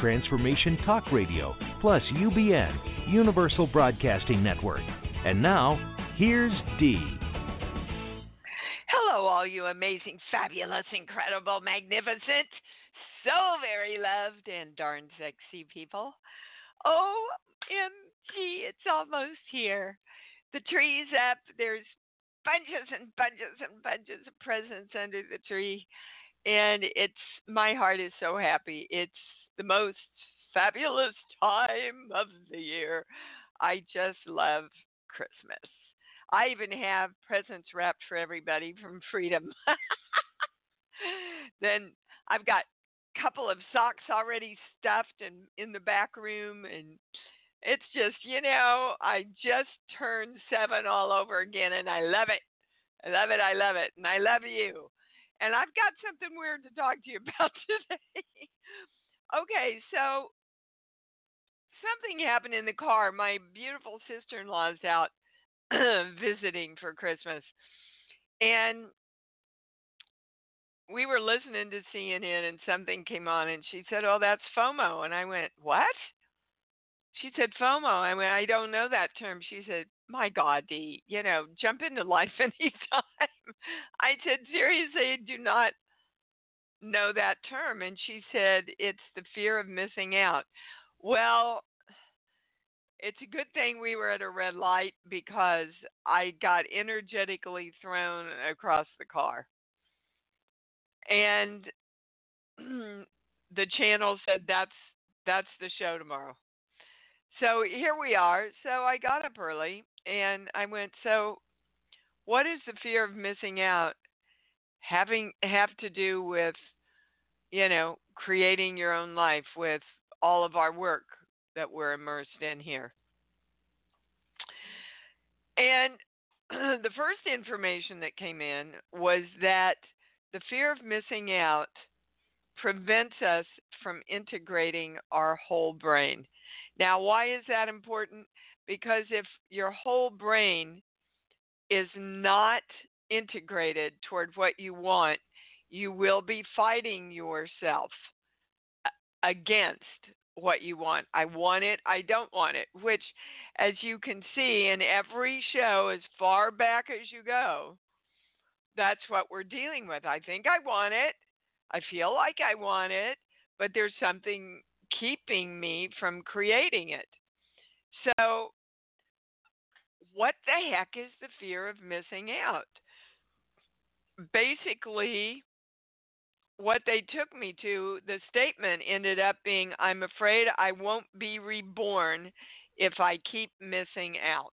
Transformation Talk Radio, plus UBN, Universal Broadcasting Network. And now, here's Dee. Hello, all you amazing, fabulous, incredible, magnificent, so very loved, and darn sexy people. OMG, it's almost here. The tree's up. There's bunches and bunches and bunches of presents under the tree. And it's my heart is so happy. It's the most fabulous time of the year. I just love Christmas. I even have presents wrapped for everybody from Freedom. then I've got a couple of socks already stuffed and in the back room and it's just, you know, I just turned 7 all over again and I love it. I love it. I love it. And I love you. And I've got something weird to talk to you about today. Okay, so something happened in the car. My beautiful sister in law is out visiting for Christmas. And we were listening to CNN and something came on and she said, Oh, that's FOMO. And I went, What? She said, FOMO. I went, I don't know that term. She said, My God, Dee, you know, jump into life anytime. I said, Seriously, do not know that term. And she said, It's the fear of missing out. Well, it's a good thing we were at a red light because I got energetically thrown across the car. And the channel said that's that's the show tomorrow. So here we are. So I got up early and I went, so what is the fear of missing out having have to do with you know, creating your own life with all of our work that we're immersed in here. And the first information that came in was that the fear of missing out prevents us from integrating our whole brain. Now, why is that important? Because if your whole brain is not integrated toward what you want, you will be fighting yourself against what you want. I want it, I don't want it, which, as you can see in every show, as far back as you go, that's what we're dealing with. I think I want it, I feel like I want it, but there's something keeping me from creating it. So, what the heck is the fear of missing out? Basically, what they took me to, the statement ended up being I'm afraid I won't be reborn if I keep missing out.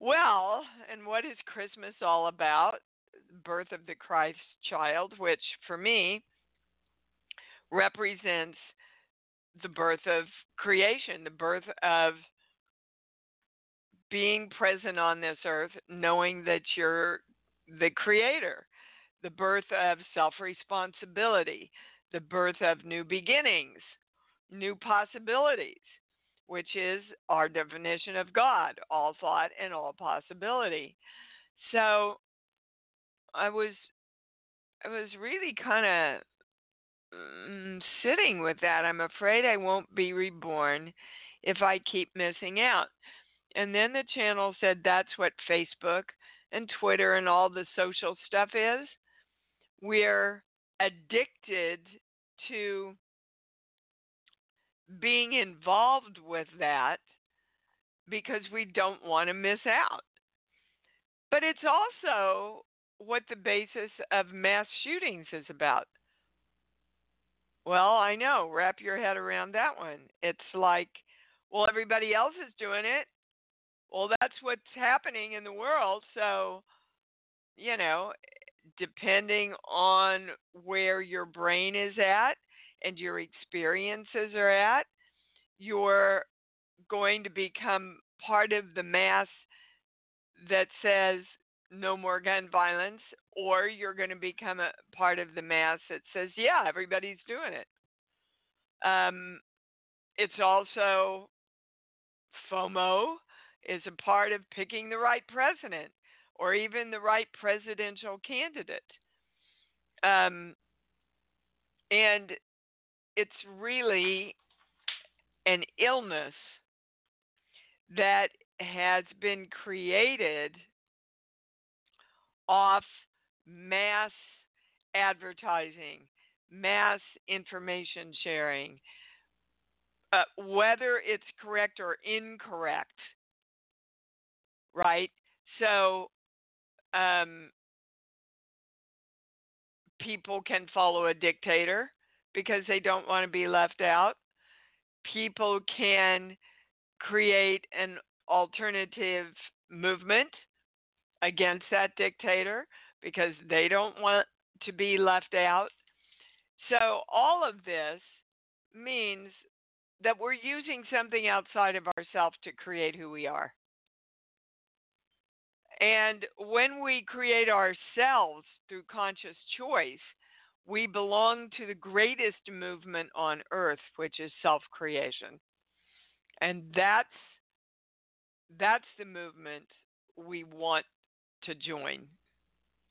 Well, and what is Christmas all about? Birth of the Christ child, which for me represents the birth of creation, the birth of being present on this earth, knowing that you're the creator the birth of self responsibility, the birth of new beginnings, new possibilities, which is our definition of God all thought and all possibility. So I was I was really kind of mm, sitting with that. I'm afraid I won't be reborn if I keep missing out. And then the channel said that's what Facebook and Twitter and all the social stuff is we're addicted to being involved with that because we don't want to miss out. But it's also what the basis of mass shootings is about. Well, I know. Wrap your head around that one. It's like, well, everybody else is doing it. Well, that's what's happening in the world. So, you know, depending on where your brain is at and your experiences are at, you're going to become part of the mass that says no more gun violence, or you're going to become a part of the mass that says, yeah, everybody's doing it. Um, it's also FOMO is a part of picking the right president or even the right presidential candidate. Um, and it's really an illness that has been created off mass advertising, mass information sharing, uh, whether it's correct or incorrect, right? So, um, people can follow a dictator because they don't want to be left out. People can create an alternative movement against that dictator because they don't want to be left out. So, all of this means that we're using something outside of ourselves to create who we are. And when we create ourselves through conscious choice, we belong to the greatest movement on earth, which is self creation. And that's that's the movement we want to join.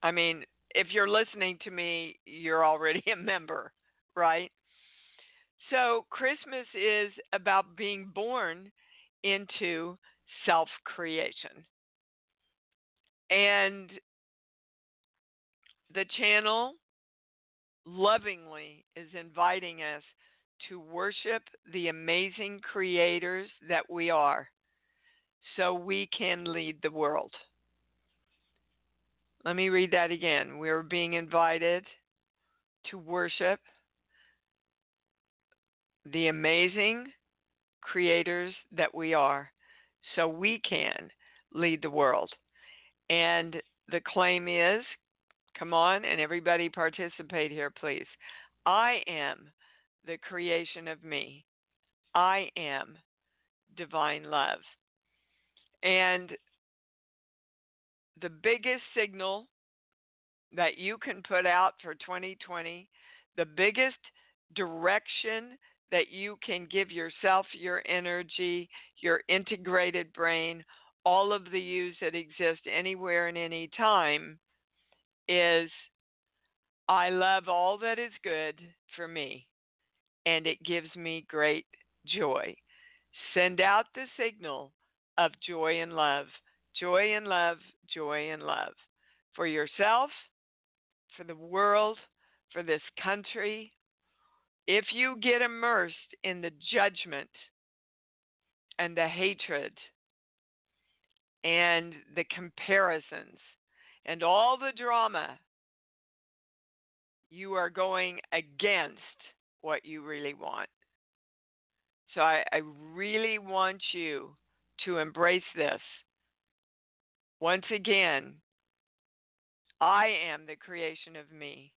I mean, if you're listening to me, you're already a member, right? So, Christmas is about being born into self creation. And the channel lovingly is inviting us to worship the amazing creators that we are so we can lead the world. Let me read that again. We're being invited to worship the amazing creators that we are so we can lead the world. And the claim is come on, and everybody participate here, please. I am the creation of me, I am divine love. And the biggest signal that you can put out for 2020, the biggest direction that you can give yourself, your energy, your integrated brain, all of the yous that exist anywhere and any time is I love all that is good for me and it gives me great joy. Send out the signal of joy and love, joy and love, joy and love for yourself, for the world, for this country. If you get immersed in the judgment and the hatred and the comparisons and all the drama, you are going against what you really want. So I, I really want you to embrace this. Once again, I am the creation of me,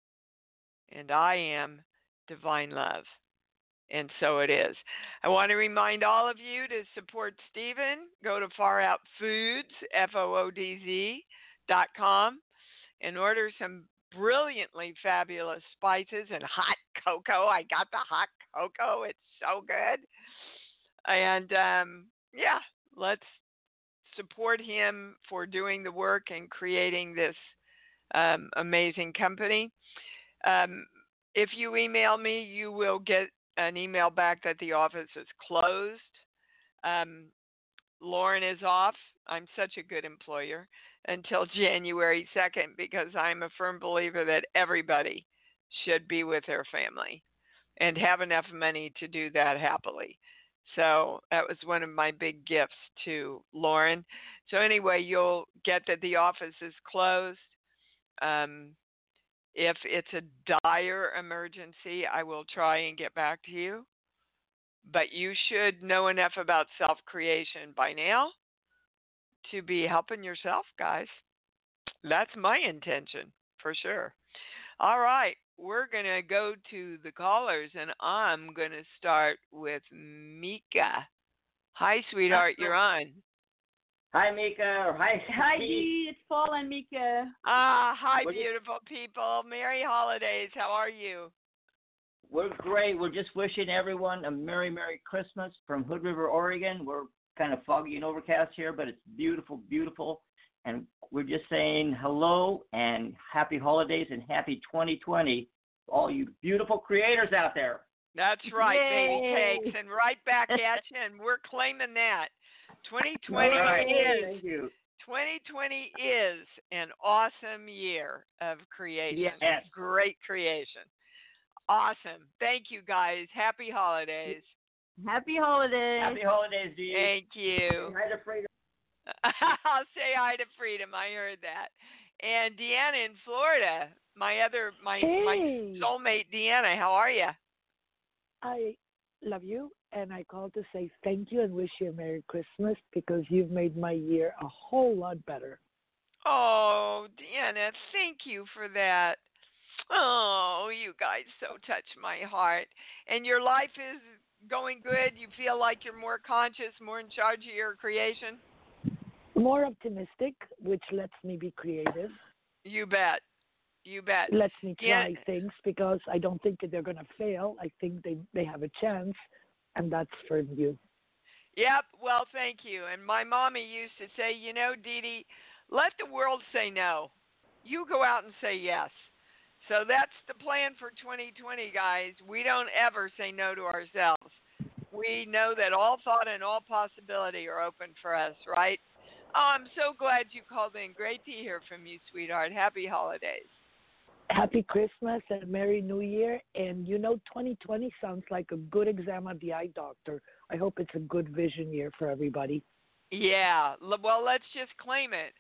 and I am divine love. And so it is. I want to remind all of you to support Stephen. Go to Far Out Foodz, F O O D Z, dot com, and order some brilliantly fabulous spices and hot cocoa. I got the hot cocoa, it's so good. And um, yeah, let's support him for doing the work and creating this um, amazing company. Um, if you email me, you will get an email back that the office is closed. Um, Lauren is off. I'm such a good employer until January 2nd because I'm a firm believer that everybody should be with their family and have enough money to do that happily. So that was one of my big gifts to Lauren. So anyway, you'll get that the office is closed. Um, if it's a dire emergency, I will try and get back to you. But you should know enough about self creation by now to be helping yourself, guys. That's my intention for sure. All right, we're going to go to the callers, and I'm going to start with Mika. Hi, sweetheart, you're on. Hi, Mika. Or hi, Hi, Dee. It's Paul and Mika. Ah, hi, What do you- beautiful people. Merry holidays. How are you? We're great. We're just wishing everyone a Merry, Merry Christmas from Hood River, Oregon. We're kind of foggy and overcast here, but it's beautiful, beautiful. And we're just saying hello and happy holidays and happy 2020 to all you beautiful creators out there. That's right, baby cakes, and right back at you, and we're claiming that. 2020 All right. is Thank you. 2020 is an awesome year of creation. Yes. Great creation. Awesome. Thank you guys. Happy holidays. Happy holidays. Happy holidays, to you. Thank you. Hi to Freedom. I'll say hi to Freedom. I heard that. And Deanna in Florida, my other my my soulmate Deanna, how are you? I love you, and I called to say thank you and wish you a Merry Christmas because you've made my year a whole lot better. Oh, Deanna, thank you for that. Oh, you guys so touch my heart. And your life is going good. You feel like you're more conscious, more in charge of your creation. More optimistic, which lets me be creative, You bet. You bet. lets me Yeah. try things because I don't think that they're going to fail. I think they they have a chance, and that's from you. Yep. Well, thank you. And my mommy used to say, you know, Dee Dee, let the world say no. You go out and say yes. So that's the plan for 2020, guys. We don't ever say no to ourselves. We know that all thought and all possibility are open for us, right? Oh, I'm so glad you called in. Great to hear from you, sweetheart. Happy holidays. Happy Christmas and Merry New Year. And you know, 2020 sounds like a good exam at the eye doctor. I hope it's a good vision year for everybody. Yeah. Well, let's just claim it.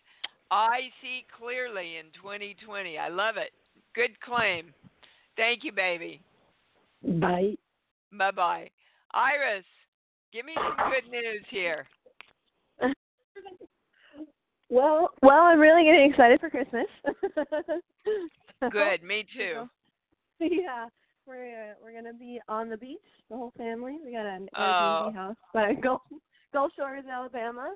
I see clearly in 2020. I love it. Good claim. Thank you, baby. Bye. Bye bye. Iris, give me some good news here. Well, well, I'm really getting excited for Christmas. Good, me too. Yeah, we're uh, we're gonna be on the beach, the whole family. We got an Oh. Airbnb house by Gulf Gulf Shores, Alabama.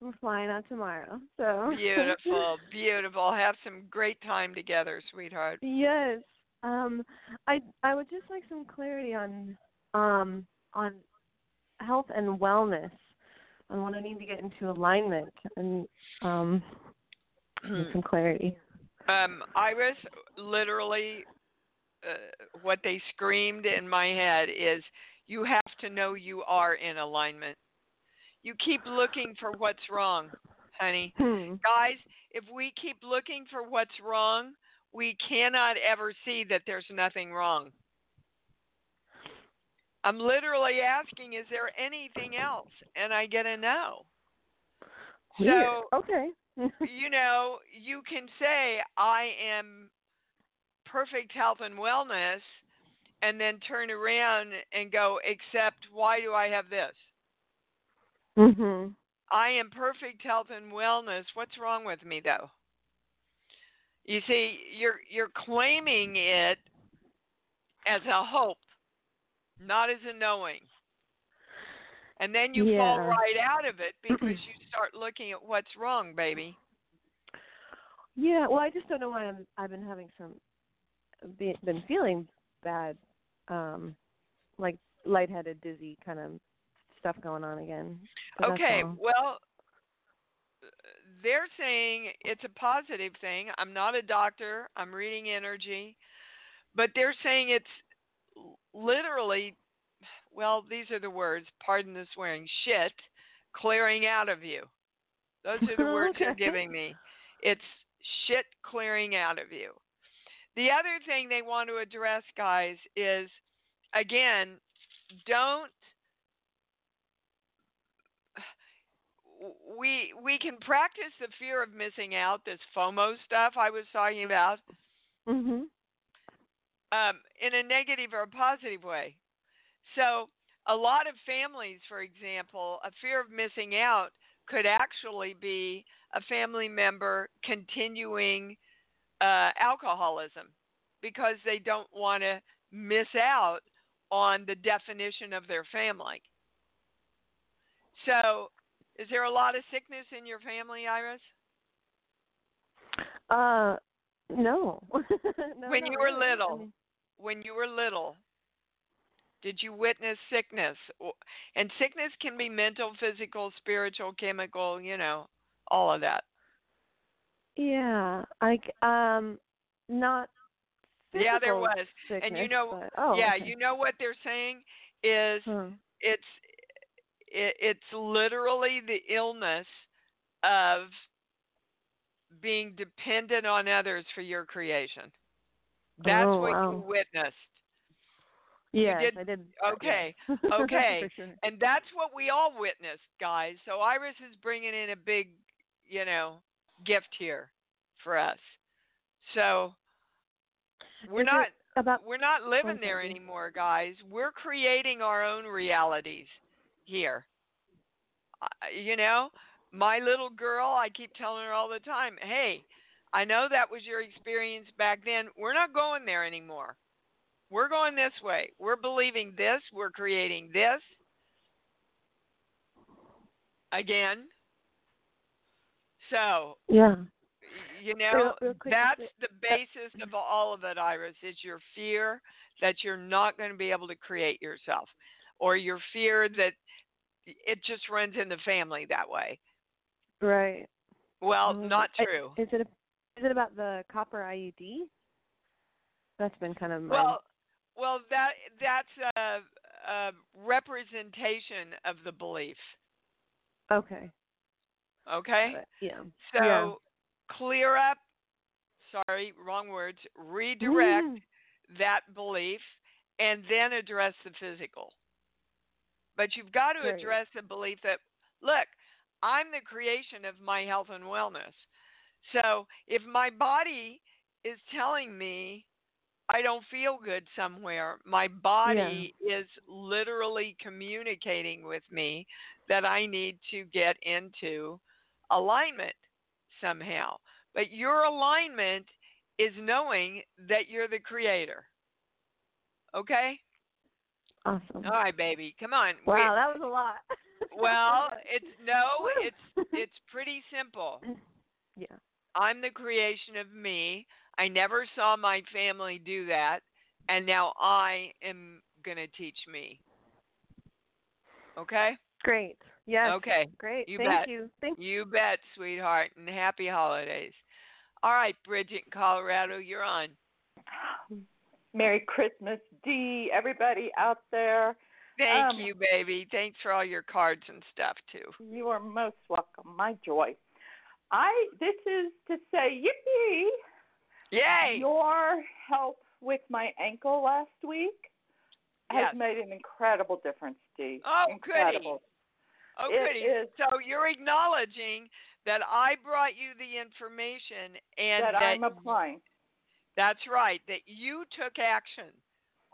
We're flying out tomorrow. So Beautiful, beautiful. Have some great time together, sweetheart. Yes. Um I I would just like some clarity on um on health and wellness on what I need to get into alignment and um some clarity. Um, Iris, literally, uh, what they screamed in my head is you have to know you are in alignment. You keep looking for what's wrong, honey. Hmm. Guys, if we keep looking for what's wrong, we cannot ever see that there's nothing wrong. I'm literally asking, is there anything else? And I get a no. So, okay. you know, you can say, I am perfect health and wellness, and then turn around and go, except why do I have this? mhm. I am perfect health and wellness. What's wrong with me though? You see, you're you're claiming it as a hope, not as a knowing. And then you fall right out of it because you start looking at what's wrong, baby. Yeah, well, I just don't know why I'm I've been having some be, been feeling bad um like lightheaded, dizzy kind of stuff going on again. But Okay, well, they're saying it's a positive thing. I'm not a doctor. I'm reading energy, but they're saying it's literally, well, these are the words. Pardon the swearing. Shit, clearing out of you. Those are the words you're giving me. It's shit clearing out of you. The other thing they want to address, guys, is again, don't we we can practice the fear of missing out, this FOMO stuff I was talking about, Mhm. um, in a negative or a positive way. So, a lot of families, for example, a fear of missing out could actually be a family member continuing uh, alcoholism because they don't want to miss out on the definition of their family. So, is there a lot of sickness in your family, Iris? Uh, no. no when you were really. I little, mean, when you were little, did you witness sickness? And sickness can be mental, physical, spiritual, chemical, you know, all of that. yeah, I um, not. Yeah, there was. Sickness, And you know, but, oh, yeah, okay. you know what they're saying is Huh. it's it, it's literally the illness of being dependent on others for your creation. That's Oh, what wow. you witnessed. Yes, did- I did. okay, yeah. okay. Sure. And that's what we all witnessed, guys. So Iris is bringing in a big, you know, gift here for us. So we're Is not about we're not living there anymore, guys. We're creating our own realities here. Uh, you know, my little girl, I keep telling her all the time, "Hey, I know that was your experience back then. We're not going there anymore. We're going this way. We're believing this. We're creating this. Again. So, yeah. you know, Real- real that's the basis of all of it, Iris. Is your fear that you're not going to be able to create yourself, or your fear that it just runs in the family that way. Right. Well, Um, not true. Is it is it about the copper IUD? That's been kind of my Well, well, that that's a, a representation of the belief. okay. Okay, yeah. so yeah. clear up. Sorry, wrong words. Redirect Mm. that belief, and then address the physical. But you've got to Right. address the belief that look, I'm the creation of my health and wellness. So if my body is telling me I don't feel good somewhere, my body is literally communicating with me that I need to get into alignment somehow. But your alignment is knowing that you're the creator. Okay? Awesome. All right, baby. Come on. We- Wow, that was a lot. well, it's no, it's it's pretty simple. yeah. I'm the creation of me. I never saw my family do that, and now I am going to teach me. Okay? Great. Yes. Okay. Great. You Thank bet. you. Thank You bet, sweetheart, and happy holidays. All right, Bridget Colorado, you're on. Merry Christmas, Dee, everybody out there. Thank Um, you, baby. Thanks for all your cards and stuff too. You are most welcome. My joy. I this is to say yippee. Yay! Your help with my ankle last week has made an incredible difference, Dee. Oh, incredible. Oh, It goody. is- So you're acknowledging that I brought you the information and that I'm applying. that's right, that you took action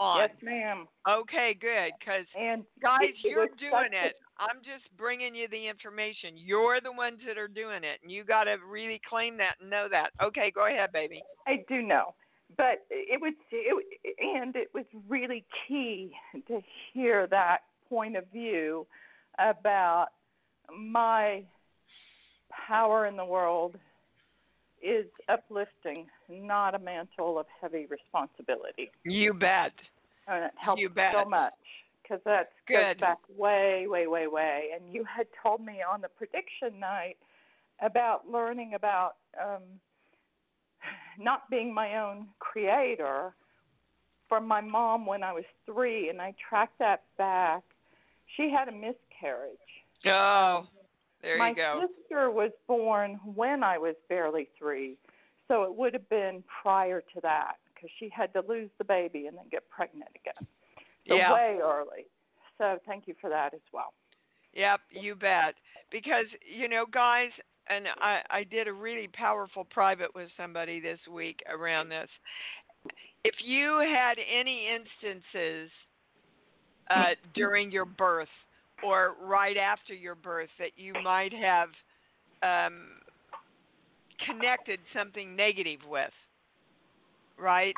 on. Yes, ma'am. Okay, good. Because And guys, you're doing it. I'm just bringing you the information. You're the ones that are doing it, and you got to really claim that and know that. Okay, go ahead, baby. I do know, but it was it, and it was really key to hear that point of view about my power in the world is uplifting, not a mantle of heavy responsibility, You bet. and it helps You bet. so much because that Good. goes back way, way, way, way. And you had told me on the prediction night about learning about um, not being my own creator from my mom when I was three, and I tracked that back. She had a miscarriage. Oh, there my you go. sister was born when I was barely three, so it would have been prior to that because she had to lose the baby and then get pregnant again. So Yeah. way early. So thank you for that as well. Yep, you bet. Because you know, guys, and I I did a really powerful private with somebody this week around this. If you had any instances uh, during your birth or right after your birth that you might have um, connected something negative with, right?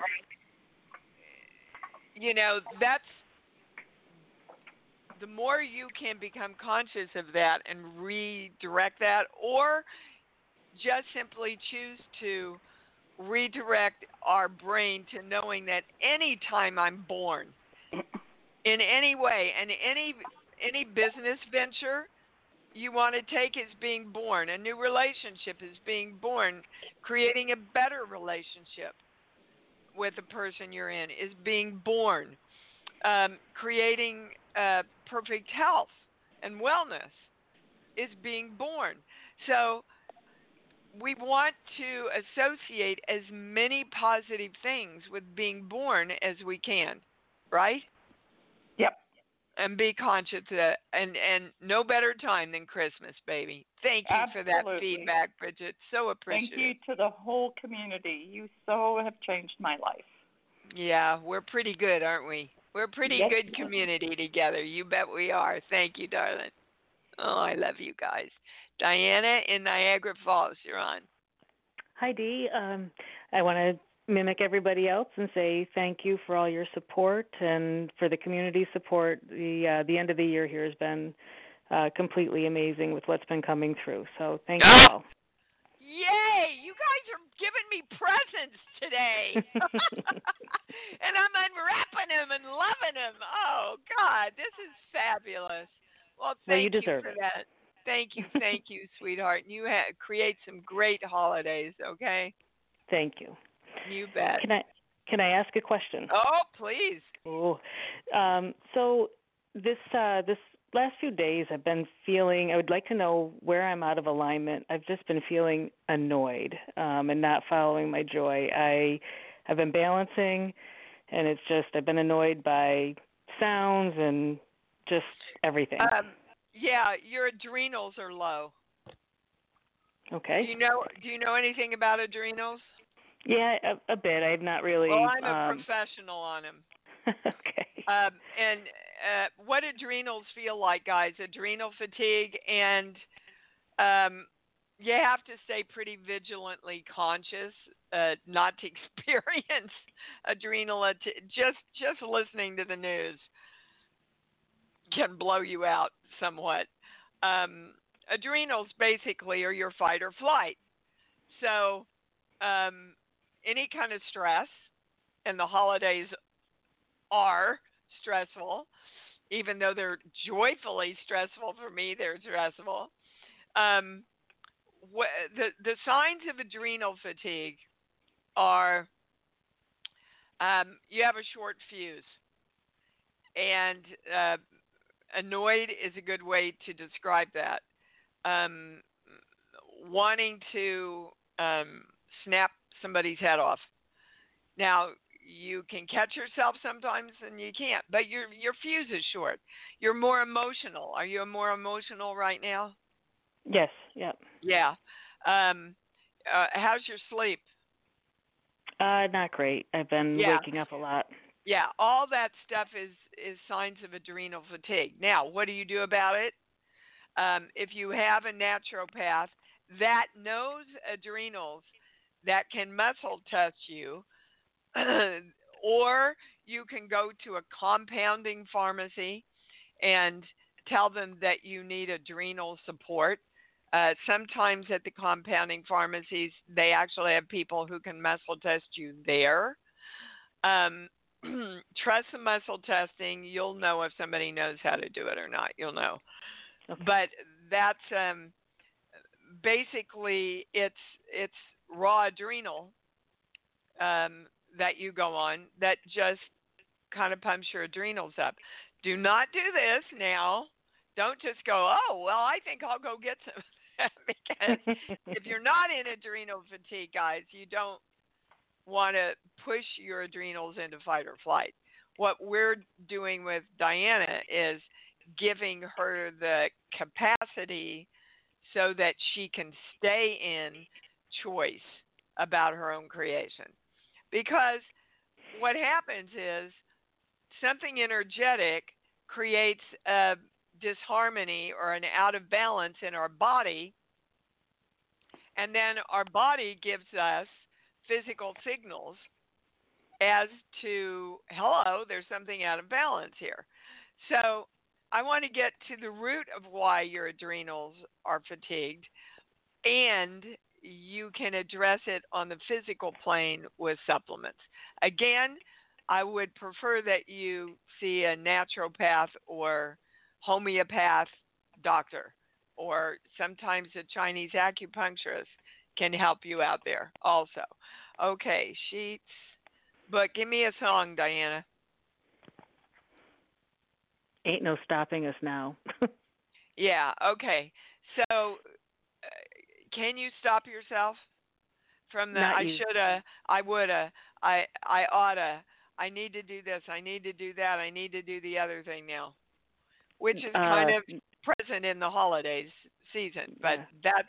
You know, that's the more you can become conscious of that and redirect that, or just simply choose to redirect our brain to knowing that any time I'm born, in any way, and any any business venture you want to take is being born. A new relationship is being born. Creating a better relationship with the person you're in is being born. Um, creating uh, perfect health and wellness is being born. So we want to associate as many positive things with being born as we can, right? Yep. And be conscious of that. And and no better time than Christmas, baby. Thank you Absolutely. for that feedback, Bridget. So appreciative. Thank you to the whole community. You so have changed my life. Yeah, we're pretty good, aren't we? We're a pretty Yes, good ma'am. community together. You bet we are. Thank you, darling. Oh, I love you guys. Diana in Niagara Falls, you're on. Hi, Dee. Um, I want to mimic everybody else and say thank you for all your support and for the community support. The uh, the end of the year here has been uh, completely amazing with what's been coming through. So thank you all. Yay! You guys are giving me presents today. and I'm unwrapping them and loving them. Oh, God, this is fabulous. Well, Well, thank you deserve for it. that. Thank you, thank you, sweetheart. You ha- create some great holidays, okay? Thank you. You bet. Can I can I ask a question? Oh, please. Oh, um, so this uh, this last few days, I've been feeling. I would like to know where I'm out of alignment. I've just been feeling annoyed um, and not following my joy. I have been balancing, and it's just I've been annoyed by sounds and just everything. Um, yeah, your adrenals are low. Okay. Do you know do you know anything about adrenals? Yeah, a, a bit. I've not really. Well, I'm a um, professional on them. okay. Um, and uh, what adrenals feel like, guys? Adrenal fatigue, and um, you have to stay pretty vigilantly conscious uh, not to experience adrenal. At- just just listening to the news can blow you out somewhat. Um, adrenals basically are your fight or flight. So um, any kind of stress, and the holidays are stressful, even though they're joyfully stressful for me, they're stressful. Um, wh- the the signs of adrenal fatigue are um, you have a short fuse, and uh, annoyed is a good way to describe that. Um, wanting to um, snap somebody's head off. Now you can catch yourself sometimes and you can't, but your your fuse is short. You're more emotional. Are you more emotional right now? Yes. Yeah. Yeah. Um, uh, how's your sleep? Uh, not great. I've been Yeah. waking up a lot. Yeah, all that stuff is is signs of adrenal fatigue. Now, what do you do about it? Um, if you have a naturopath that knows adrenals, that can muscle test you, or you can go to a compounding pharmacy and tell them that you need adrenal support. Uh, sometimes at the compounding pharmacies, they actually have people who can muscle test you there. Um, trust the muscle testing. You'll know if somebody knows how to do it or not. You'll know. Okay. But that's um, basically it's it's raw adrenal um, that you go on that just kind of pumps your adrenals up. Do not do this now. Don't just go, oh well, I think I'll go get some. because if you're not in adrenal fatigue, guys, you don't want to push your adrenals into fight or flight. What we're doing with Diana is giving her the capacity so that she can stay in choice about her own creation. Because what happens is something energetic creates a disharmony or an out of balance in our body, and then our body gives us physical signals as to hello, there's something out of balance here. So I want to get to the root of why your adrenals are fatigued, and you can address it on the physical plane with supplements. Again, I would prefer that you see a naturopath or homeopath doctor, or sometimes a Chinese acupuncturist can help you out there also. Okay, sheets. But give me a song, Diana. Ain't no stopping us now. yeah, okay. So, can you stop yourself from the Not I shoulda, I woulda, I I oughta, I need to do this, I need to do that, I need to do the other thing now, which is kind Uh, of present in the holidays season. But Yeah. that's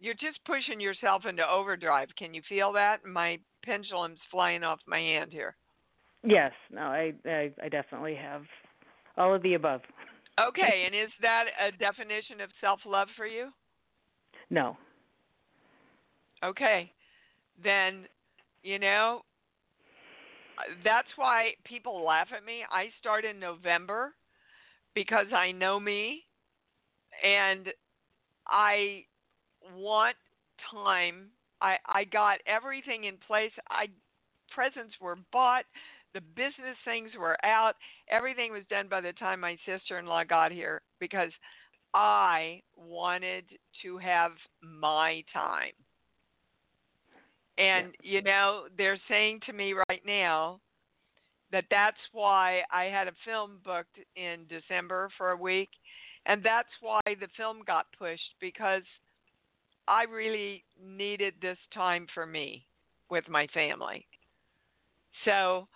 you're just pushing yourself into overdrive. Can you feel that? My pendulum's flying off my hand here. Yes, no, I, I I definitely have all of the above. Okay, and is that a definition of self love for you? No. Okay, then, you know, that's why people laugh at me. I start in November because I know me and I want time. I I got everything in place. I presents were bought, the business things were out. Everything was done by the time my sister-in-law got here because I wanted to have my time. And you know, they're saying to me right now that that's why I had a film booked in December for a week, and that's why the film got pushed because I really needed this time for me with my family. So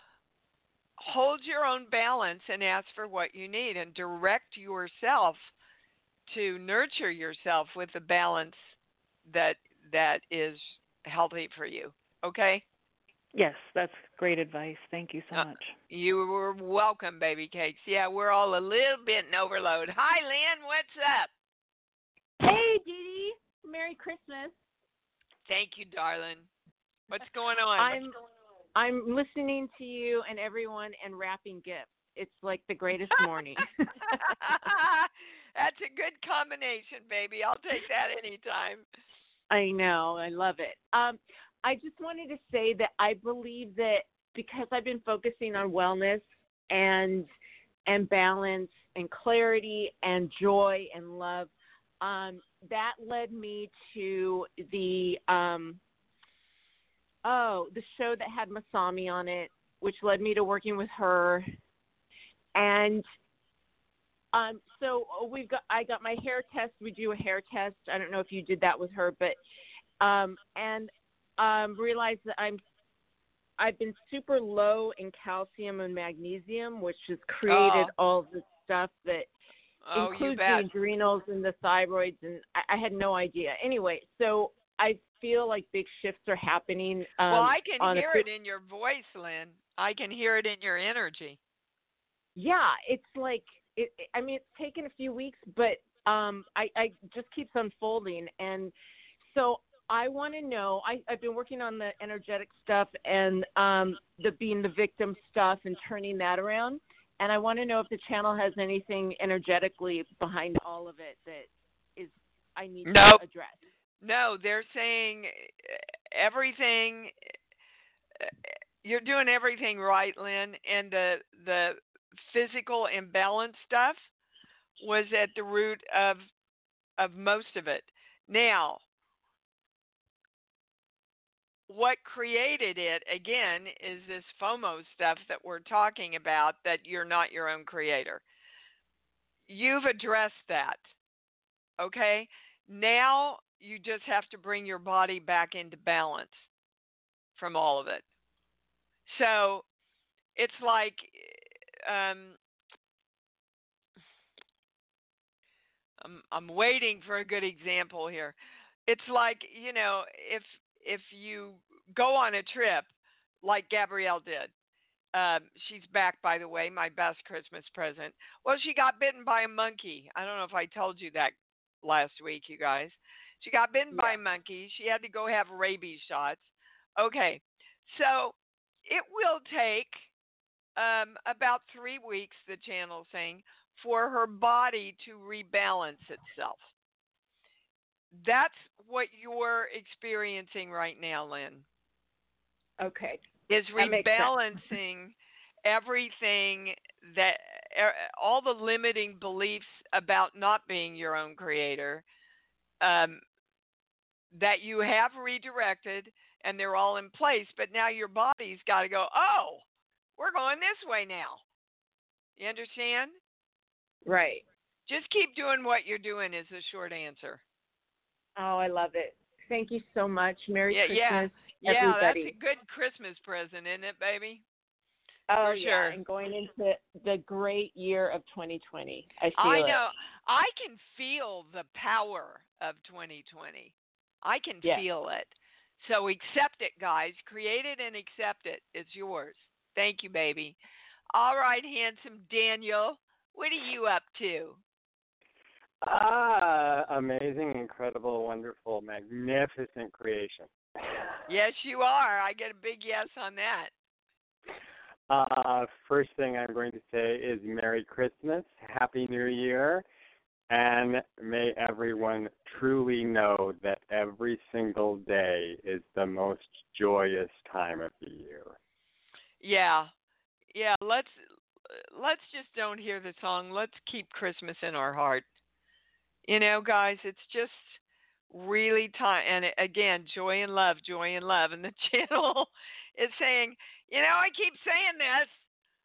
hold your own balance and ask for what you need and direct yourself to nurture yourself with the balance that that is healthy for you. Okay? Yes, that's great advice. Thank you so Uh, much. You were welcome, baby cakes. Yeah, we're all a little bit in overload. Hi, Lynn. What's up? Hey, Dee Dee. Merry Christmas. Thank you, darling. What's going on? I'm I'm listening to you and everyone and wrapping gifts. It's like the greatest morning. That's a good combination, baby. I'll take that anytime. I know. I love it. Um, I just wanted to say that I believe that because I've been focusing on wellness and and balance and clarity and joy and love, um, that led me to the um, oh the show that had Masami on it, which led me to working with her, and um, so we've got I got my hair test. We do a hair test. I don't know if you did that with her, but um, and um, realized that I'm I've been super low in calcium and magnesium, which has created Oh. all the stuff that Oh, includes the adrenals and the thyroids, and I, I had no idea. Anyway, so I feel like big shifts are happening. Um, well, I can a hear phys- it in your voice, Lynn. I can hear it in your energy. yeah it's like it, i mean it's taken a few weeks but um i i just keeps unfolding and so i want to know i i've been working on the energetic stuff and um the being the victim stuff and turning that around and i want to know if the channel has anything energetically behind all of it that is i need Nope. to address No, they're saying uh, everything. uh, You're doing everything right, Lynn, and the the physical imbalance stuff was at the root of of most of it. Now, what created it again is this FOMO stuff that we're talking about that you're not your own creator. You've addressed that. Okay? Now you just have to bring your body back into balance from all of it. So it's like um, I'm I'm waiting for a good example here. It's like you know if if you go on a trip like Gabrielle did. Um, she's back, by the way, my best Christmas present. Well, she got bitten by a monkey. I don't know if I told you that last week, you guys. She got bitten yeah. by a monkey. She had to go have rabies shots. Okay, so it will take um, about three weeks, the channel saying, for her body to rebalance itself. That's what you're experiencing right now, Lynn. Okay. Is rebalancing everything that all the limiting beliefs about not being your own creator um, that you have redirected and they're all in place, but now your body's got to go, oh, we're going this way now. You understand? Right. Just keep doing what you're doing is the short answer. Oh, I love it. Thank you so much. Merry yeah, Christmas, yeah. everybody. Yeah, that's a good Christmas present, isn't it, baby? Oh For yeah, sure. and going into the great year of 2020. I feel I it. know. I can feel the power of 2020. I can Yes. feel it. So accept it, guys. Create it and accept it. It's yours. Thank you, baby. All right, handsome Daniel. What are you up to? Ah, amazing, incredible, wonderful, magnificent creation. Yes, you are. I get a big yes on that. Uh, first thing I'm going to say is Merry Christmas, Happy New Year, and may everyone truly know that every single day is the most joyous time of the year. Yeah. Yeah, let's uh, let's just don't hear the song. Let's keep Christmas in our heart. You know, guys, it's just really time and again, joy and love, joy and love and the channel is saying, you know, I keep saying this.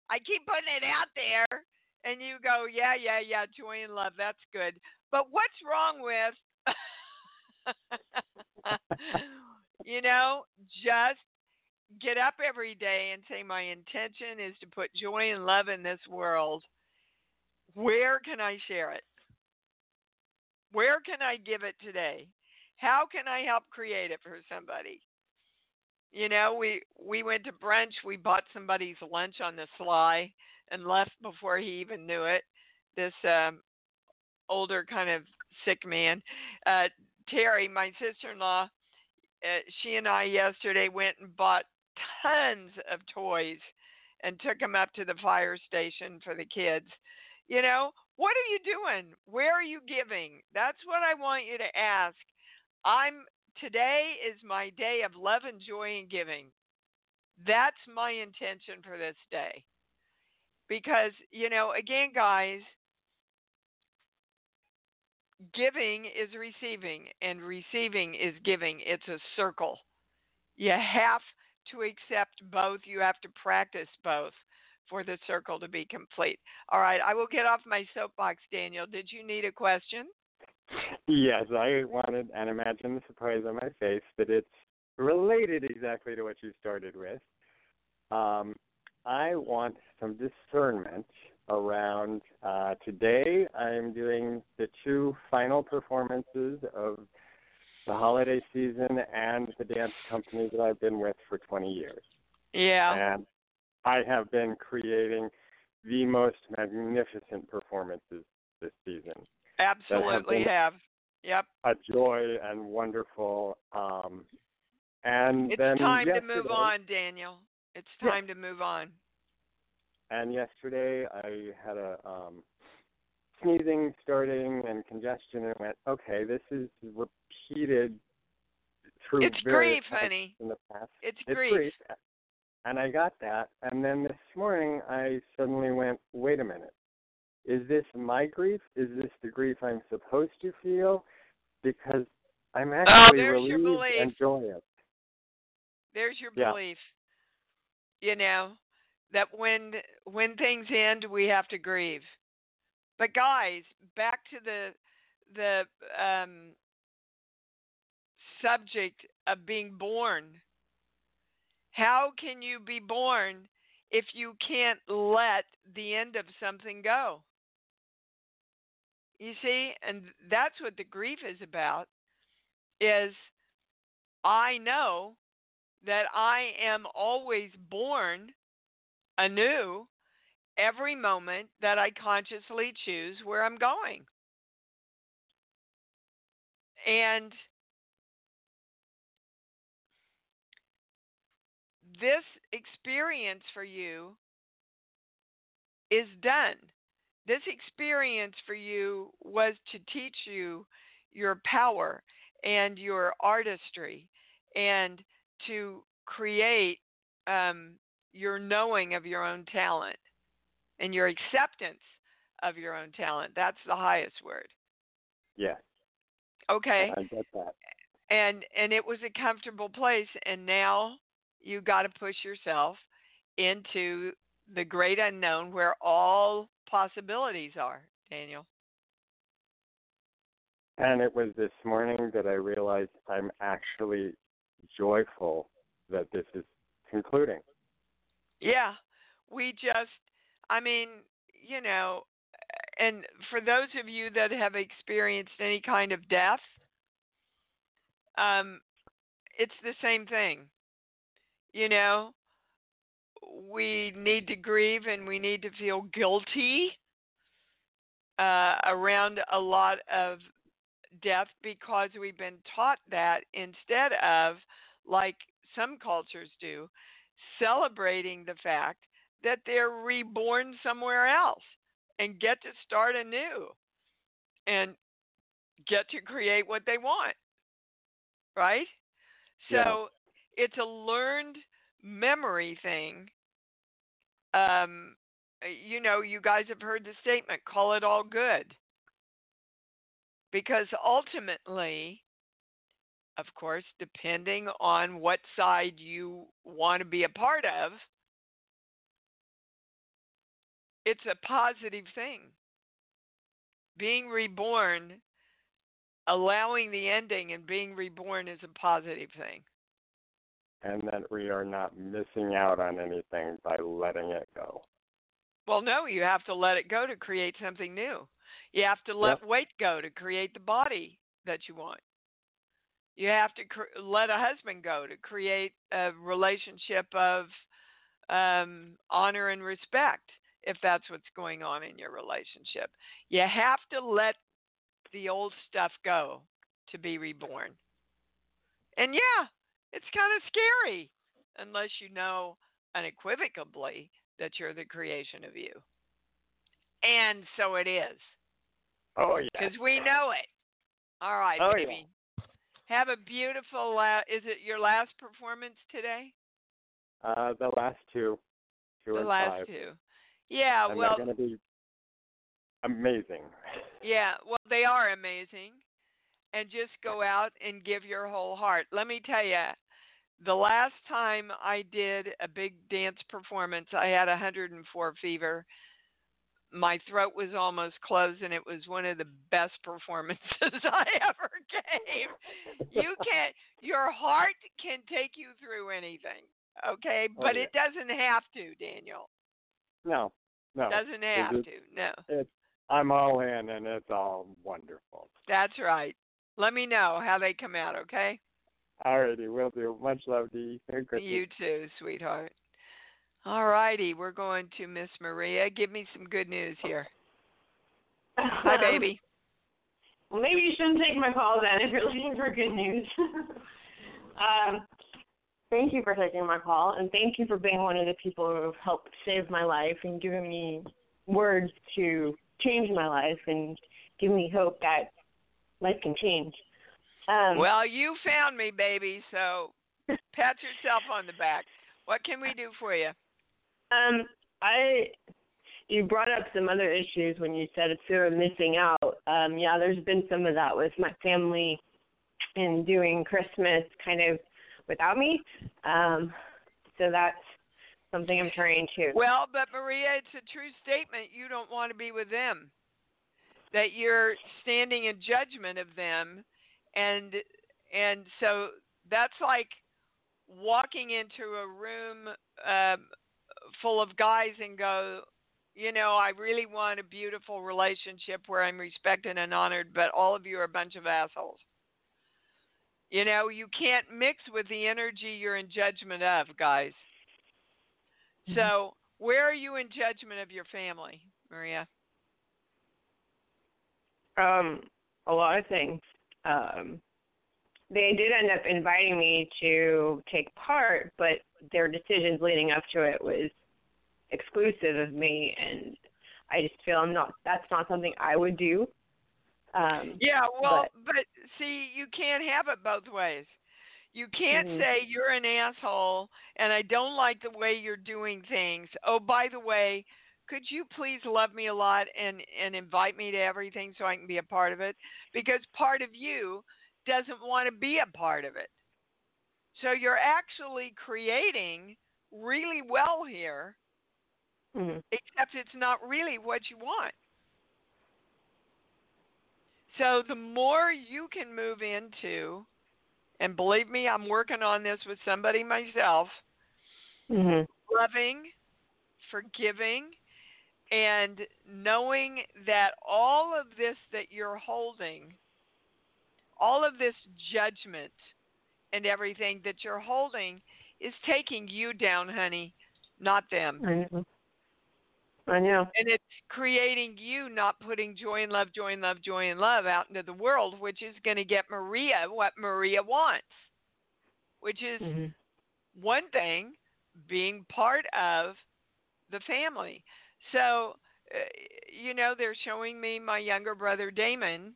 I keep putting it out there and you go, yeah, yeah, yeah, joy and love, that's good. But what's wrong with you know, just get up every day and say, My intention is to put joy and love in this world. Where can I share it? Where can I give it today? How can I help create it for somebody? You know, we we went to brunch, we bought somebody's lunch on the sly and left before he even knew it. This um older kind of sick man. Uh Terry, my sister-in-law, uh, she and I yesterday went and bought tons of toys and took them up to the fire station for the kids. You know, what are you doing? Where are you giving? That's what I want you to ask. I'm today is my day of love and joy and giving. That's my intention for this day. Because, you know, again, guys, giving is receiving and receiving is giving. It's a circle. You have to accept both, you have to practice both for the circle to be complete. All right, I will get off my soapbox, Daniel. Did you need a question? Yes, I wanted, and imagine the surprise on my face that it's related exactly to what you started with. Um, I want some discernment around uh, today. I'm doing the two final performances of the holiday season and the dance company that I've been with for 20 years. Yeah. And I have been creating the most magnificent performances this season. Absolutely have. Yep. A joy and wonderful. Um, and then it's then time to move on, Daniel. It's time to move on. And yesterday I had a um, sneezing starting and congestion, and went, okay, this is repeated through It's grief, honey. in the past. It's, It's grief. grief. And I got that, and then this morning I suddenly went, wait a minute, is this my grief? Is this the grief I'm supposed to feel? Because I'm oh, actually Oh, there's your relieved and joyous. There's your Yeah. belief. You know that when when things end, we have to grieve. But guys, back to the the um, subject of being born. How can you be born if you can't let the end of something go? You see, and that's what the grief is about is I know that I am always born anew every moment that I consciously choose where I'm going. And this experience for you is done. This experience for you was to teach you your power and your artistry and to create um, your knowing of your own talent and your acceptance of your own talent. That's the highest word. Yes. Okay. I get that. And and it was a comfortable place and now you got to push yourself into the great unknown where all possibilities are, Daniel. And it was this morning that I realized I'm actually joyful that this is concluding. Yeah. We just I mean, you know, and for those of you that have experienced any kind of death, um, it's the same thing. You know, we need to grieve and we need to feel guilty uh, around a lot of death because we've been taught that instead of, like some cultures do, celebrating the fact that they're reborn somewhere else and get to start anew and get to create what they want. Right? So Yeah. it's a learned memory thing. Um, you know, you guys have heard the statement call it all good. Because ultimately, of course, depending on what side you want to be a part of, it's a positive thing. Being reborn, allowing the ending and being reborn is a positive thing. And that we are not missing out on anything by letting it go. Well, no, you have to let it go to create something new. You have to let Yep. weight go to create the body that you want. You have to cr- let a husband go to create a relationship of um, honor and respect, if that's what's going on in your relationship. You have to let the old stuff go to be reborn. And yeah, it's kind of scary unless you know unequivocally that you're the creation of you. And so it is, Oh yeah. because we know it. All right, Oh, yeah. baby. Have a beautiful. La- is it your last performance today? Uh, the last two, two the last five. two. Yeah. and well, they're going to be amazing. Yeah, well, they are amazing. And just go out and give your whole heart. Let me tell you, the last time I did a big dance performance, I had 104 fever. My throat was almost closed, and it was one of the best performances I ever gave. You can't, your heart can take you through anything, okay? Oh, But yeah. it doesn't have to, Daniel. No, no. Doesn't have It's- to, no. It's I'm all in, and it's all wonderful. That's right. Let me know how they come out, okay? Alrighty, will do. Much love to you. Merry Christmas. You too, sweetheart. All righty, we're going to Miss Maria. Give me some good news here. Hi, baby. Well, maybe you shouldn't take my call then if you're looking for good news. um, thank you for taking my call, and thank you for being one of the people who have helped save my life and given me words to change my life and give me hope that life can change. Um, Well, you found me, baby, so pat yourself on the back. What can we do for you? Um, I you brought up some other issues when you said it's fear of missing out. Um, yeah, there's been some of that with my family and doing Christmas kind of without me. Um, so that's something I'm trying to. Well, but Maria, it's a true statement. You don't want to be with them. That you're standing in judgment of them, and and so that's like walking into a room um, full of guys and go, you know, I really want a beautiful relationship where I'm respected and honored, but all of you are a bunch of assholes. You know, you can't mix with the energy you're in judgment of, guys. Mm-hmm. So, where are you in judgment of your family, Maria? Um, a lot of things. Um, they did end up inviting me to take part, but their decisions leading up to it was exclusive of me, and I just feel I'm not. That's not something I would do. Um, yeah, well, but, but see, you can't have it both ways. You can't mm-hmm. say you're an asshole and I don't like the way you're doing things. Oh, by the way, could you please love me a lot and and invite me to everything so I can be a part of it? Because part of you doesn't want to be a part of it. So you're actually creating really well here, mm-hmm. except it's not really what you want. So the more you can move into, and believe me, I'm working on this with somebody myself, mm-hmm. loving, forgiving, and knowing that all of this that you're holding, all of this judgment and everything that you're holding is taking you down, honey, not them. I know. And it's creating you not putting joy and love, joy and love, joy and love out into the world, which is going to get Maria what Maria wants, which is mm-hmm. one thing being part of the family. So, uh, you know, they're showing me my younger brother Damon,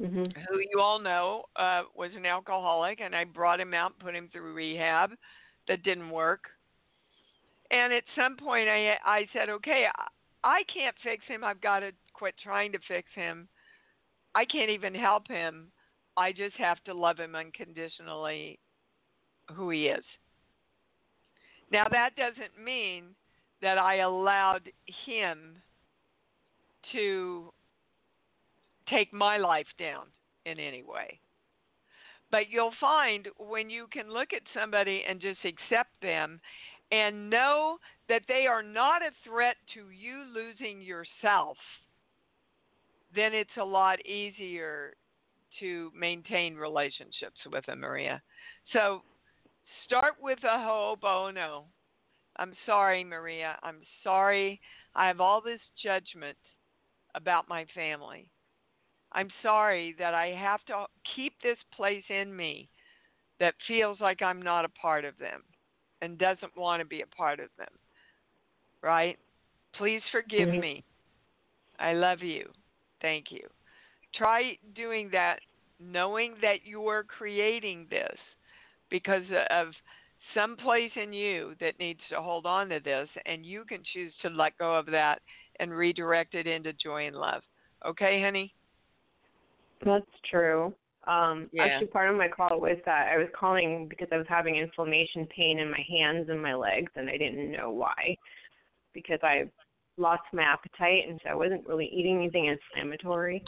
mm-hmm. who you all know uh, was an alcoholic, and I brought him out, put him through rehab. That didn't work. And at some point, I I said, okay, I can't fix him. I've got to quit trying to fix him. I can't even help him. I just have to love him unconditionally, who he is. Now that doesn't mean that I allowed him to take my life down in any way. But you'll find when you can look at somebody and just accept them and know that they are not a threat to you losing yourself, then it's a lot easier to maintain relationships with them, Maria. So start with a ho'oponopono. Oh, I'm sorry, Maria. I'm sorry. I have all this judgment about my family. I'm sorry that I have to keep this place in me that feels like I'm not a part of them and doesn't want to be a part of them. Right? Please forgive mm-hmm. me. I love you. Thank you. Try doing that knowing that you are creating this because of some place in you that needs to hold on to this, and you can choose to let go of that and redirect it into joy and love. Okay, honey? That's true. Um, yeah. Actually, part of my call was that I was calling because I was having inflammation pain in my hands and my legs, and I didn't know why. Because I lost my appetite, and so I wasn't really eating anything inflammatory.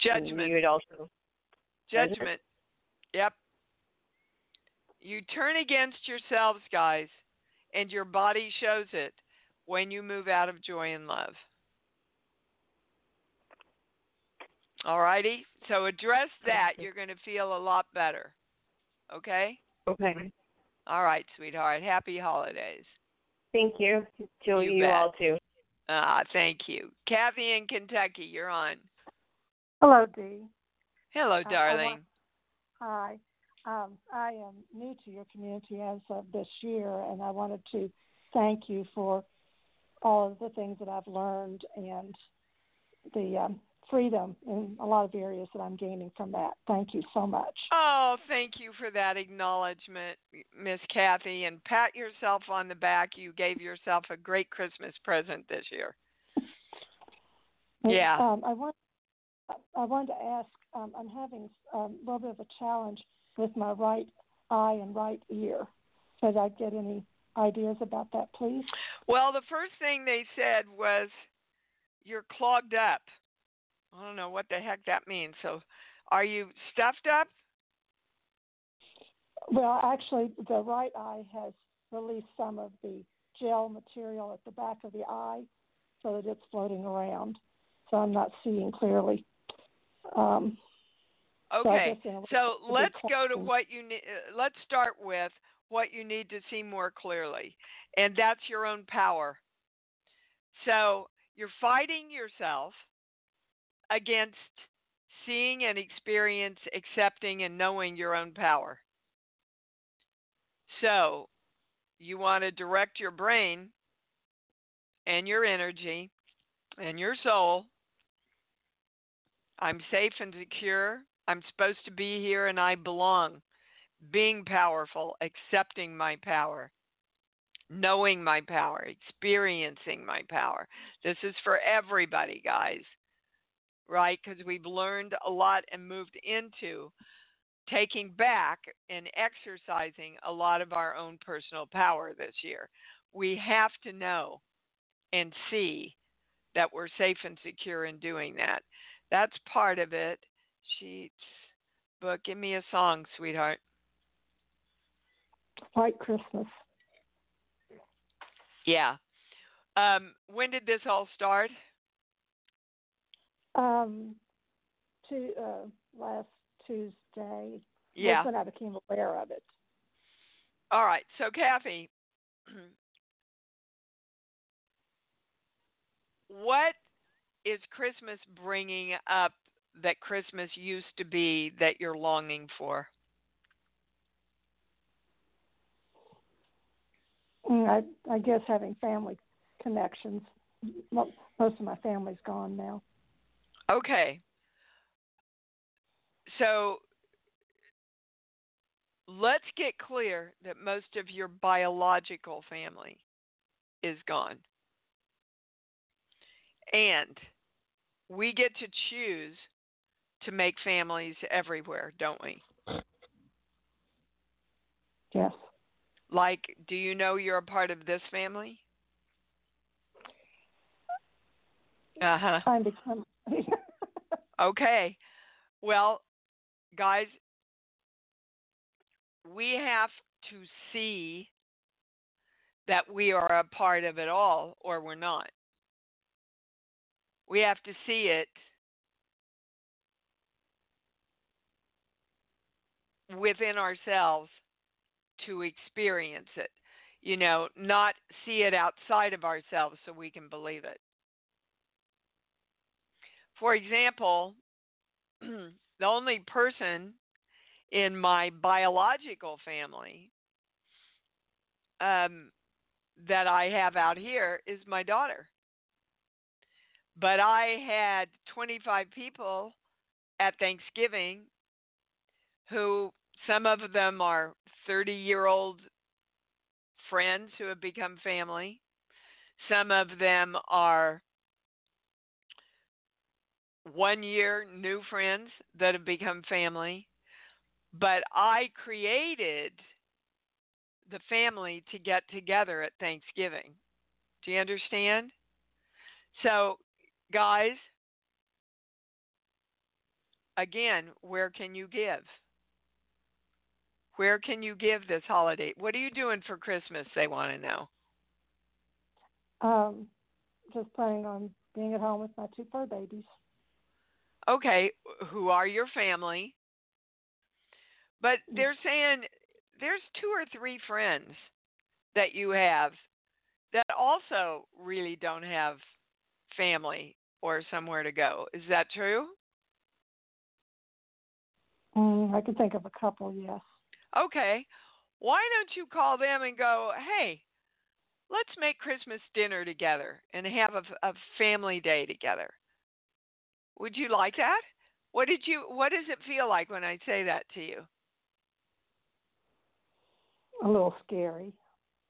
Judgment. And you would also. Judgment. Yep. You turn against yourselves, guys, and your body shows it when you move out of joy and love. All righty? So address that. You're going to feel a lot better. Okay? Okay. All right, sweetheart. Happy holidays. Thank you. To you, you all too. Ah, thank you. Kathy in Kentucky, you're on. Hello, Dee. Hello, Uh, darling. want- Hi. Um, I am new to your community as of this year, and I wanted to thank you for all of the things that I've learned and the um, freedom in a lot of areas that I'm gaining from that. Thank you so much. Oh, thank you for that acknowledgement, Miss Kathy, and pat yourself on the back. You gave yourself a great Christmas present this year. Yeah. Um, I want. I wanted to ask. Um, I'm having um, a little bit of a challenge with my right eye and right ear. Could I get any ideas about that, please? Well, the first thing they said was you're clogged up. I don't know what the heck that means. So, are you stuffed up? Well, actually, the right eye has released some of the gel material at the back of the eye, so that it's floating around. So I'm not seeing clearly. Um, Okay. So, So let's go to what you need. Uh, let's start with what you need to see more clearly, and that's your own power. So you're fighting yourself against seeing and experience, accepting, and knowing your own power. So you want to direct your brain and your energy and your soul. I'm safe and secure. I'm supposed to be here and I belong. Being powerful, accepting my power, knowing my power, experiencing my power. This is for everybody, guys, right? Because we've learned a lot and moved into taking back and exercising a lot of our own personal power this year. We have to know and see that we're safe and secure in doing that. That's part of it. Sheets, book. Give me a song, sweetheart. White Christmas. Yeah. Um, when did this all start? Um, to uh, last Tuesday. Yeah. That's when I became aware of it. All right. So, Kathy, what is Christmas bringing up that Christmas used to be that you're longing for? Mm, I, I guess having family connections. Mo- Most of my family's gone now. Okay. So let's get clear that most of your biological family is gone. And we get to choose to make families everywhere, don't we? Yes. Like, do you know you're a part of this family? Uh huh. I'm become. Okay. Well, guys, we have to see that we are a part of it all or we're not. We have to see it within ourselves to experience it. You know, not see it outside of ourselves so we can believe it. For example, the only person in my biological family um, that I have out here is my daughter. But I had 25 people at Thanksgiving who some of them are 30 year old friends who have become family. Some of them are one year new friends that have become family. But I created the family to get together at Thanksgiving. Do you understand? So, guys, again, where can you give? Where can you give this holiday? What are you doing for Christmas? They want to know. Um, just planning on being at home with my two fur babies. Okay, who are your family? But they're saying there's two or three friends that you have that also really don't have family or somewhere to go. Is that true? Mm, I can think of a couple, yes. Okay. Why don't you call them and go, hey, let's make Christmas dinner together and have a, a family day together? Would you like that? What did you? What does it feel like when I say that to you? A little scary.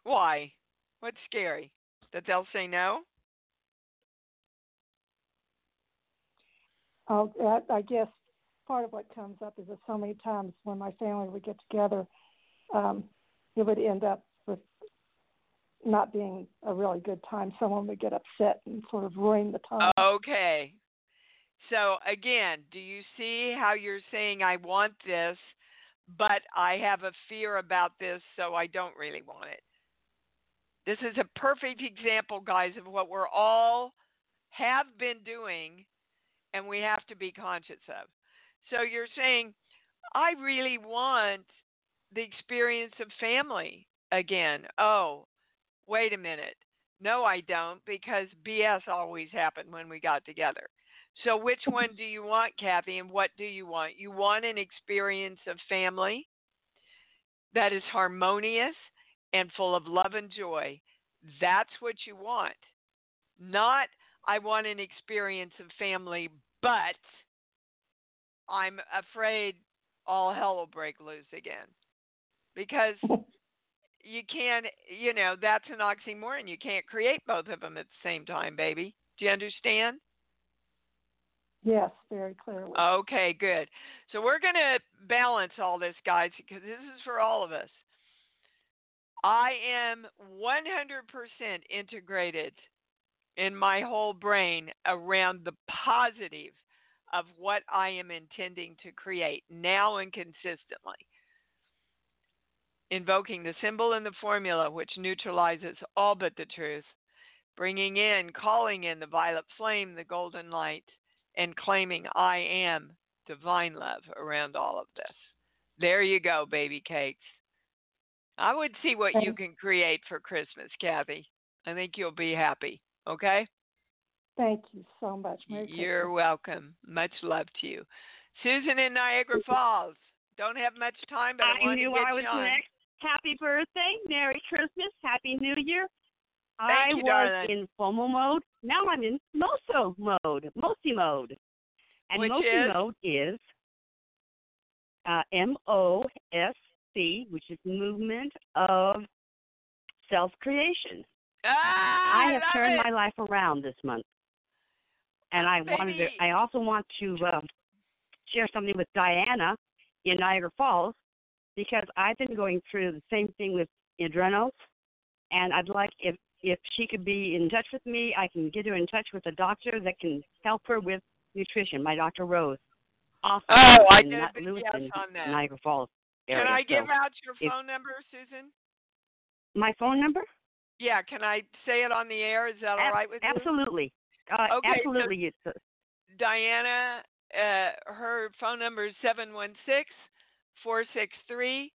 Why? What's scary? That they'll say no? Oh, I, I guess part of what comes up is that so many times when my family would get together, um, it would end up with not being a really good time. Someone would get upset and sort of ruin the time. Okay. So again, do you see how you're saying I want this, but I have a fear about this, so I don't really want it? This is a perfect example, guys, of what we're all have been doing and we have to be conscious of. So you're saying, I really want the experience of family again. Oh, wait a minute. No, I don't, because BS always happened when we got together. So, which one do you want, Kathy, and what do you want? You want an experience of family that is harmonious and full of love and joy. That's what you want. Not, I want an experience of family, but I'm afraid all hell will break loose again. Because you can't, you know, that's an oxymoron. You can't create both of them at the same time, baby. Do you understand? Yes, very clearly. Okay, good. So we're going to balance all this, guys, because this is for all of us. I am 100% integrated in my whole brain around the positive of what I am intending to create now and consistently. Invoking the symbol and the formula which neutralizes all but the truth, bringing in, calling in the violet flame, the golden light and claiming I am divine love around all of this. There you go, baby cakes. I would see what you can create for Christmas, Kathy. I think you'll be happy. Okay? Thank you so much. Merry You're Christmas. welcome. Much love to you. Susan in Niagara Falls. Don't have much time, but I, I knew I was on. next. Happy birthday, Merry Christmas, Happy New Year. I you, was darling. in FOMO mode. Now I'm in MOSO mode, MOSI mode. And Which MOSI is? mode is uh, M O S C, which is movement of self creation. Ah, I have love turned it. my life around this month. And I wanted to, I also want to uh, share something with Diana in Niagara Falls because I've been going through the same thing with adrenals, and I'd like if if she could be in touch with me, I can get her in touch with a doctor that can help her with nutrition. My doctor Rose. Also Oh, I did a big yes on that. Niagara Falls area. Can I give So out your if- phone number, Susan? my phone number? Yeah, can I say it on the air? Is that all right with you? Absolutely. Uh, Okay, so- absolutely. It's, uh, Diana, uh, her phone number is 716 463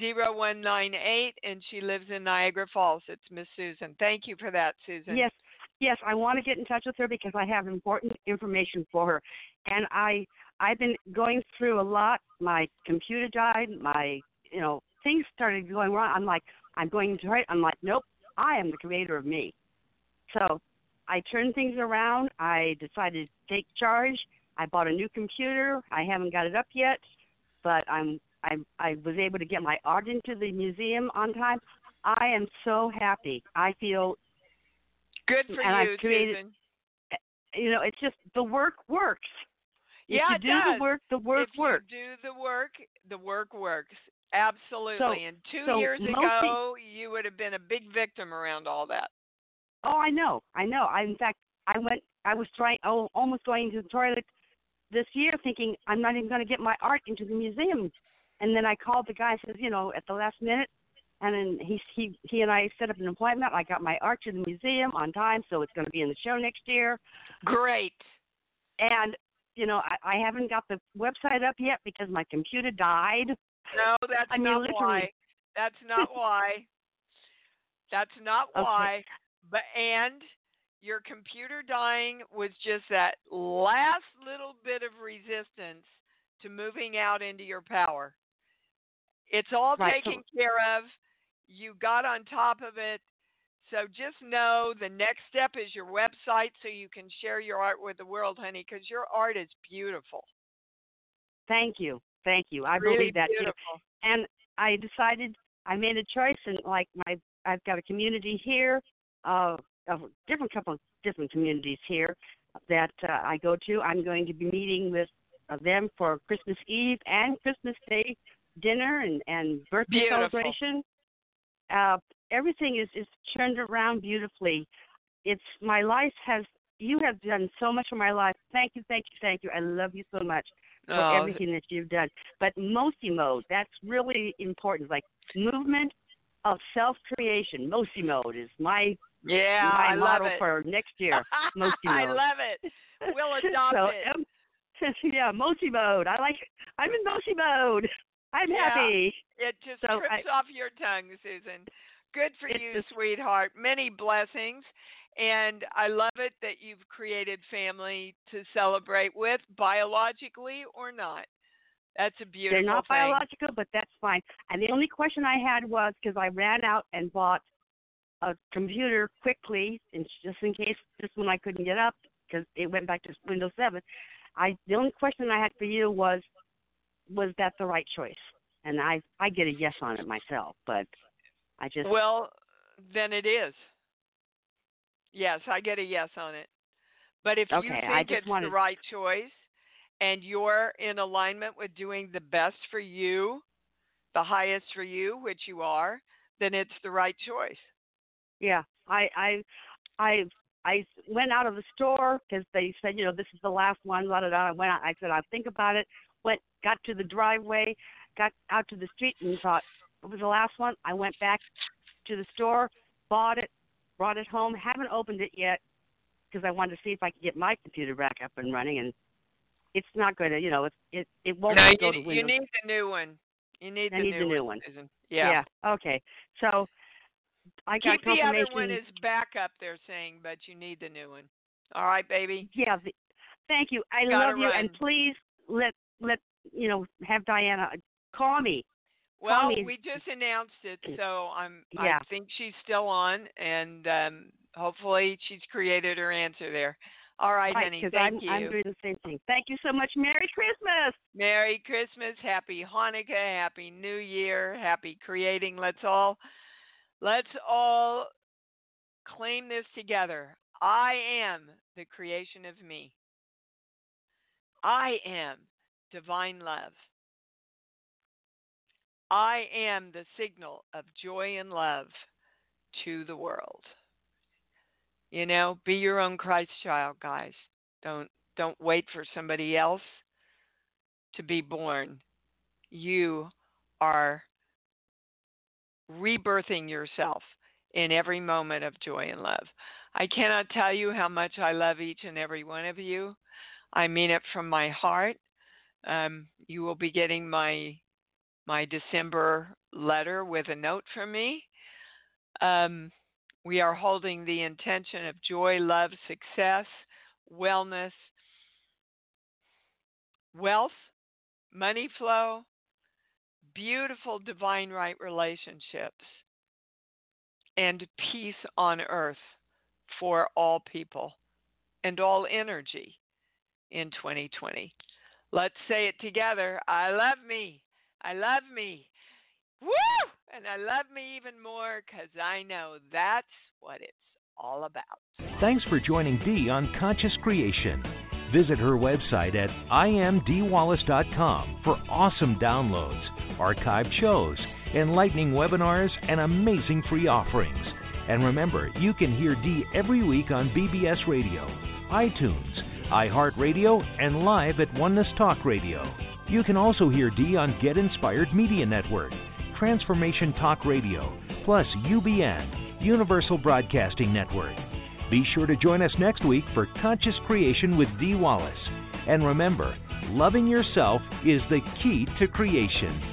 0198, and she lives in Niagara Falls. It's Miss Susan. Thank you for that, Susan. Yes, yes, I want to get in touch with her because I have important information for her, and I I've been going through a lot. My computer died. My you know things started going wrong. I'm like I'm going to try. I'm like nope. I am the creator of me. So I turned things around. I decided to take charge. I bought a new computer. I haven't got it up yet, but I'm I I was able to get my art into the museum on time. I am so happy. I feel Good for and you, I've created, Susan. Eh, you know, it's just the work works. If Yeah, you it do does. the work, the work if works. you do the work, the work works. Absolutely. and two so years ago, you would have been a big victim around all that. Oh, I know, I know. I, in fact, I went. I was trying. Oh, almost going to the toilet this year, thinking I'm not even going to get my art into the museum. And then I called the guy. Says, you know, at the last minute, and then he he he and I set up an appointment. I got my art to the museum on time, so it's going to be in the show next year. Great. And you know, I, I haven't got the website up yet because my computer died. No, that's I mean, not literally. why. That's not why. That's not Okay. why. But and your computer dying was just that last little bit of resistance to moving out into your power. It's all Right, so- taken care of. You got on top of it. So just know the next step is your website so you can share your art with the world, honey, because your art is beautiful. Thank you, thank you. I really believe that too. beautiful. and I decided I made a choice and like my I've got a community here uh of different couple of different communities here that uh, I go to. I'm going to be meeting with uh, them for Christmas Eve and Christmas Day dinner and and birthday Beautiful. celebration. Uh everything is is turned around beautifully. It's my life has you have done so much for my life. Thank you, thank you, thank you. I love you so much for Oh, everything that you've done. But Mosi mode, that's really important. Like movement of self creation. Mosi mode is my Yeah, my I model it. for next year. Mochi mode. I love it. We'll adopt so, it. um, yeah, mochi mode. I like. I'm in mochi mode. I'm Yeah. happy. It just So trips off your tongue, Susan. Good for you, just- sweetheart. Many blessings. And I love it that you've created family to celebrate with, biologically or not. That's a beautiful They're not thing. biological, but that's fine. And the only question I had was because I ran out and bought a computer quickly, and just in case this one I couldn't get up because it went back to Windows 7. I the only question I had for you was, was that the right choice? And I I get a yes on it myself, but I just Well, then it is. Yes, I get a yes on it. But if you think it's wanted- the right choice and you're in alignment with doing the best for you, the highest for you, which you are, then it's the right choice. Yeah, I I I I went out of the store because they said, you know, this is the last one. La da da. I went out. I said, I'll think about it. Went, got to the driveway, got out to the street, and thought it was the last one. I went back to the store, bought it, brought it home. Haven't opened it yet because I wanted to see if I could get my computer back up and running. And it's not going to, you know, it it it won't no, go you, to you need the new one. You need I the need new the one. new one. Susan. Yeah. Okay. So I got Keep the other confirmation. one as backup, they're saying, but you need the new one. All right, baby. Yeah. The, thank you. I Gotta love you, and please let let you know have Diana call me. Well, me. we just announced it, so I'm. Yeah. I think she's still on, and um, hopefully she's created her answer there. All right, Right, honey. Thank I'm, you. I'm doing the same thing. Thank you so much. Merry Christmas. Merry Christmas, Happy Hanukkah, Happy New Year, Happy creating. Let's all, let's all claim this together. I am the creation of me. I am divine love. I am the signal of joy and love to the world. You know, be your own Christ child, guys. Don't don't wait for somebody else to be born. You are rebirthing yourself in every moment of joy and love. I cannot tell you how much I love each and every one of you. I mean it from my heart. Um, you will be getting my my December letter with a note from me. Um, we are holding the intention of joy, love, success, wellness, wealth, money flow, beautiful divine right relationships, and peace on earth for all people and all energy in 2020. Let's say it together. I love me. I love me. Woo! And I love me even more because I know that's what it's all about. Thanks for joining Dee on Conscious Creation. Visit her website at iamdeewallace.com for awesome downloads, archived shows, enlightening webinars, and amazing free offerings. And remember, you can hear Dee every week on BBS Radio, iTunes, iHeartRadio, and live at Oneness Talk Radio. You can also hear Dee on Get Inspired Media Network, Transformation Talk Radio, plus UBN, Universal Broadcasting Network. Be sure to join us next week for Conscious Creation with Dee Wallace. And remember, loving yourself is the key to creation.